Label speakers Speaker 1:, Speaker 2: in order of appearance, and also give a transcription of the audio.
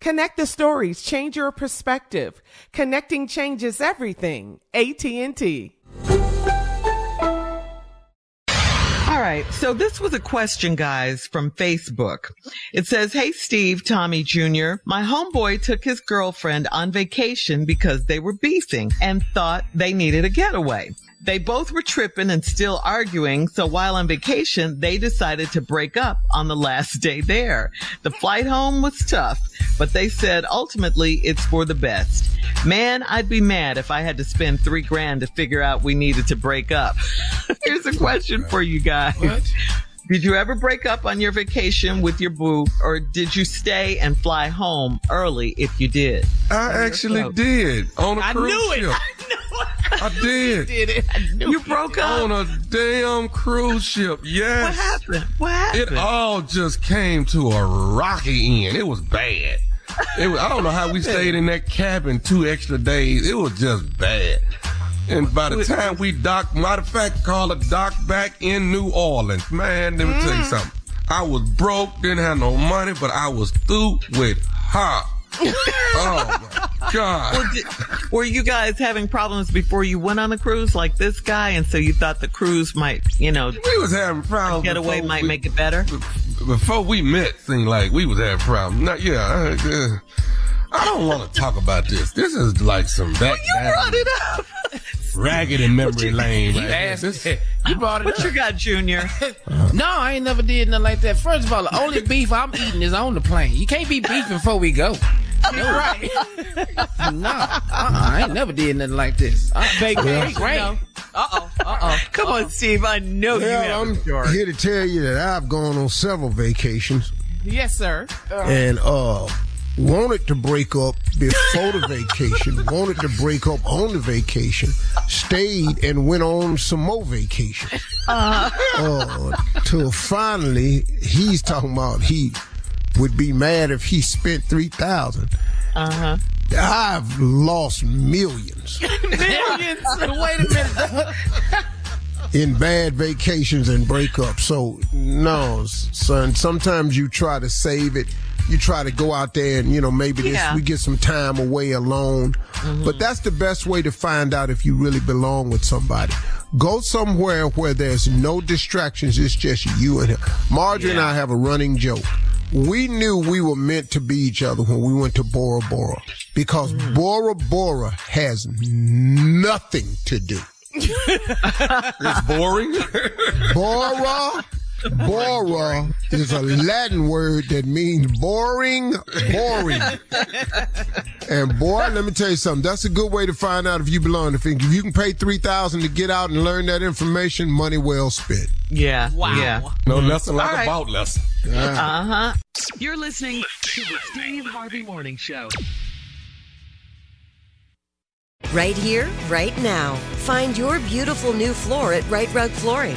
Speaker 1: Connect the stories, change your perspective. Connecting changes everything. AT&T.
Speaker 2: All right. So this was a question, guys, from Facebook. It says, Hey, Steve, Tommy Jr., my homeboy took his girlfriend on vacation because they were beefing and thought they needed a getaway. They both were tripping and still arguing. So while on vacation, they decided to break up on the last day there. The flight home was tough, but they said ultimately it's for the best. Man, I'd be mad if I had to spend three grand to figure out we needed to break up. Here's a question for you guys.
Speaker 3: What?
Speaker 2: Did you ever break up on your vacation with your boo, or did you stay and fly home early if you did?
Speaker 3: I actually did on a
Speaker 1: I
Speaker 3: cruise I
Speaker 1: knew it.
Speaker 3: ship.
Speaker 1: I knew it.
Speaker 3: Did.
Speaker 1: did it. I
Speaker 2: You broke up.
Speaker 3: On a damn cruise ship. Yes.
Speaker 2: What happened? What happened?
Speaker 3: It all just came to a rocky end. It was bad. It was, I don't know how we stayed in that cabin two extra days. It was just bad. And by the time we docked, matter of fact, call it docked back in New Orleans. Man, let me tell you mm. something. I was broke, didn't have no money, but I was through with her. oh my God.
Speaker 2: Well, did, were you guys having problems before you went on the cruise like this guy, and so you thought the cruise might, you know,
Speaker 3: We was having problems.
Speaker 2: getaway
Speaker 3: before
Speaker 2: might
Speaker 3: we-
Speaker 2: make it better?
Speaker 3: Before we met, seemed like we was having problems. Not, yeah, I, uh, I don't want to talk about this. This is like some back
Speaker 2: You brought it up.
Speaker 3: ragged in memory lane. Right
Speaker 4: Ass-
Speaker 3: there. This-
Speaker 4: you brought it
Speaker 2: What
Speaker 4: up.
Speaker 2: you got, Junior?
Speaker 4: No, I ain't never did nothing like that. First of all, the only beef I'm eating is on the plane. You can't be beefing before we go. No.
Speaker 1: Right.
Speaker 4: No, uh-uh, I ain't never did nothing like this. Uh,
Speaker 1: Vacation.
Speaker 4: great.
Speaker 1: Uh oh. Uh oh.
Speaker 2: Come on, Steve. I know you
Speaker 5: Well,
Speaker 2: have
Speaker 5: I'm
Speaker 2: a story.
Speaker 5: here to tell you that I've gone on several vacations
Speaker 1: Yes, sir.
Speaker 5: and uh wanted to break up before the vacation, wanted to break up on the vacation, stayed and went on some more vacations. Uh, till finally he's talking about he would be mad if he spent three thousand.
Speaker 2: Uh-huh.
Speaker 5: I've lost millions
Speaker 1: Millions.
Speaker 4: Wait a minute.
Speaker 5: in bad vacations and breakups. So no, son. Sometimes you try to save it. You try to go out there and you know maybe this
Speaker 2: Yeah.
Speaker 5: we get some time away alone. But that's the best way to find out if you really belong with somebody. Go somewhere where there's no distractions. It's just you and him. Marjorie and I have a running joke. We knew we were meant to be each other when we went to Bora Bora because mm. Bora Bora has nothing to do.
Speaker 3: It's boring.
Speaker 5: Bora Bora is a Latin word that means boring, boring. and boy, let me tell you something. That's a good way to find out if you belong. To thinking if you can pay three thousand to get out and learn that information, money well spent.
Speaker 2: Yeah. Wow. Yeah.
Speaker 3: No lesson like right. about lesson.
Speaker 2: Uh huh. You're listening to the Steve Harvey Morning Show.
Speaker 6: Right here, right now. Find your beautiful new floor at Rite Rug Flooring.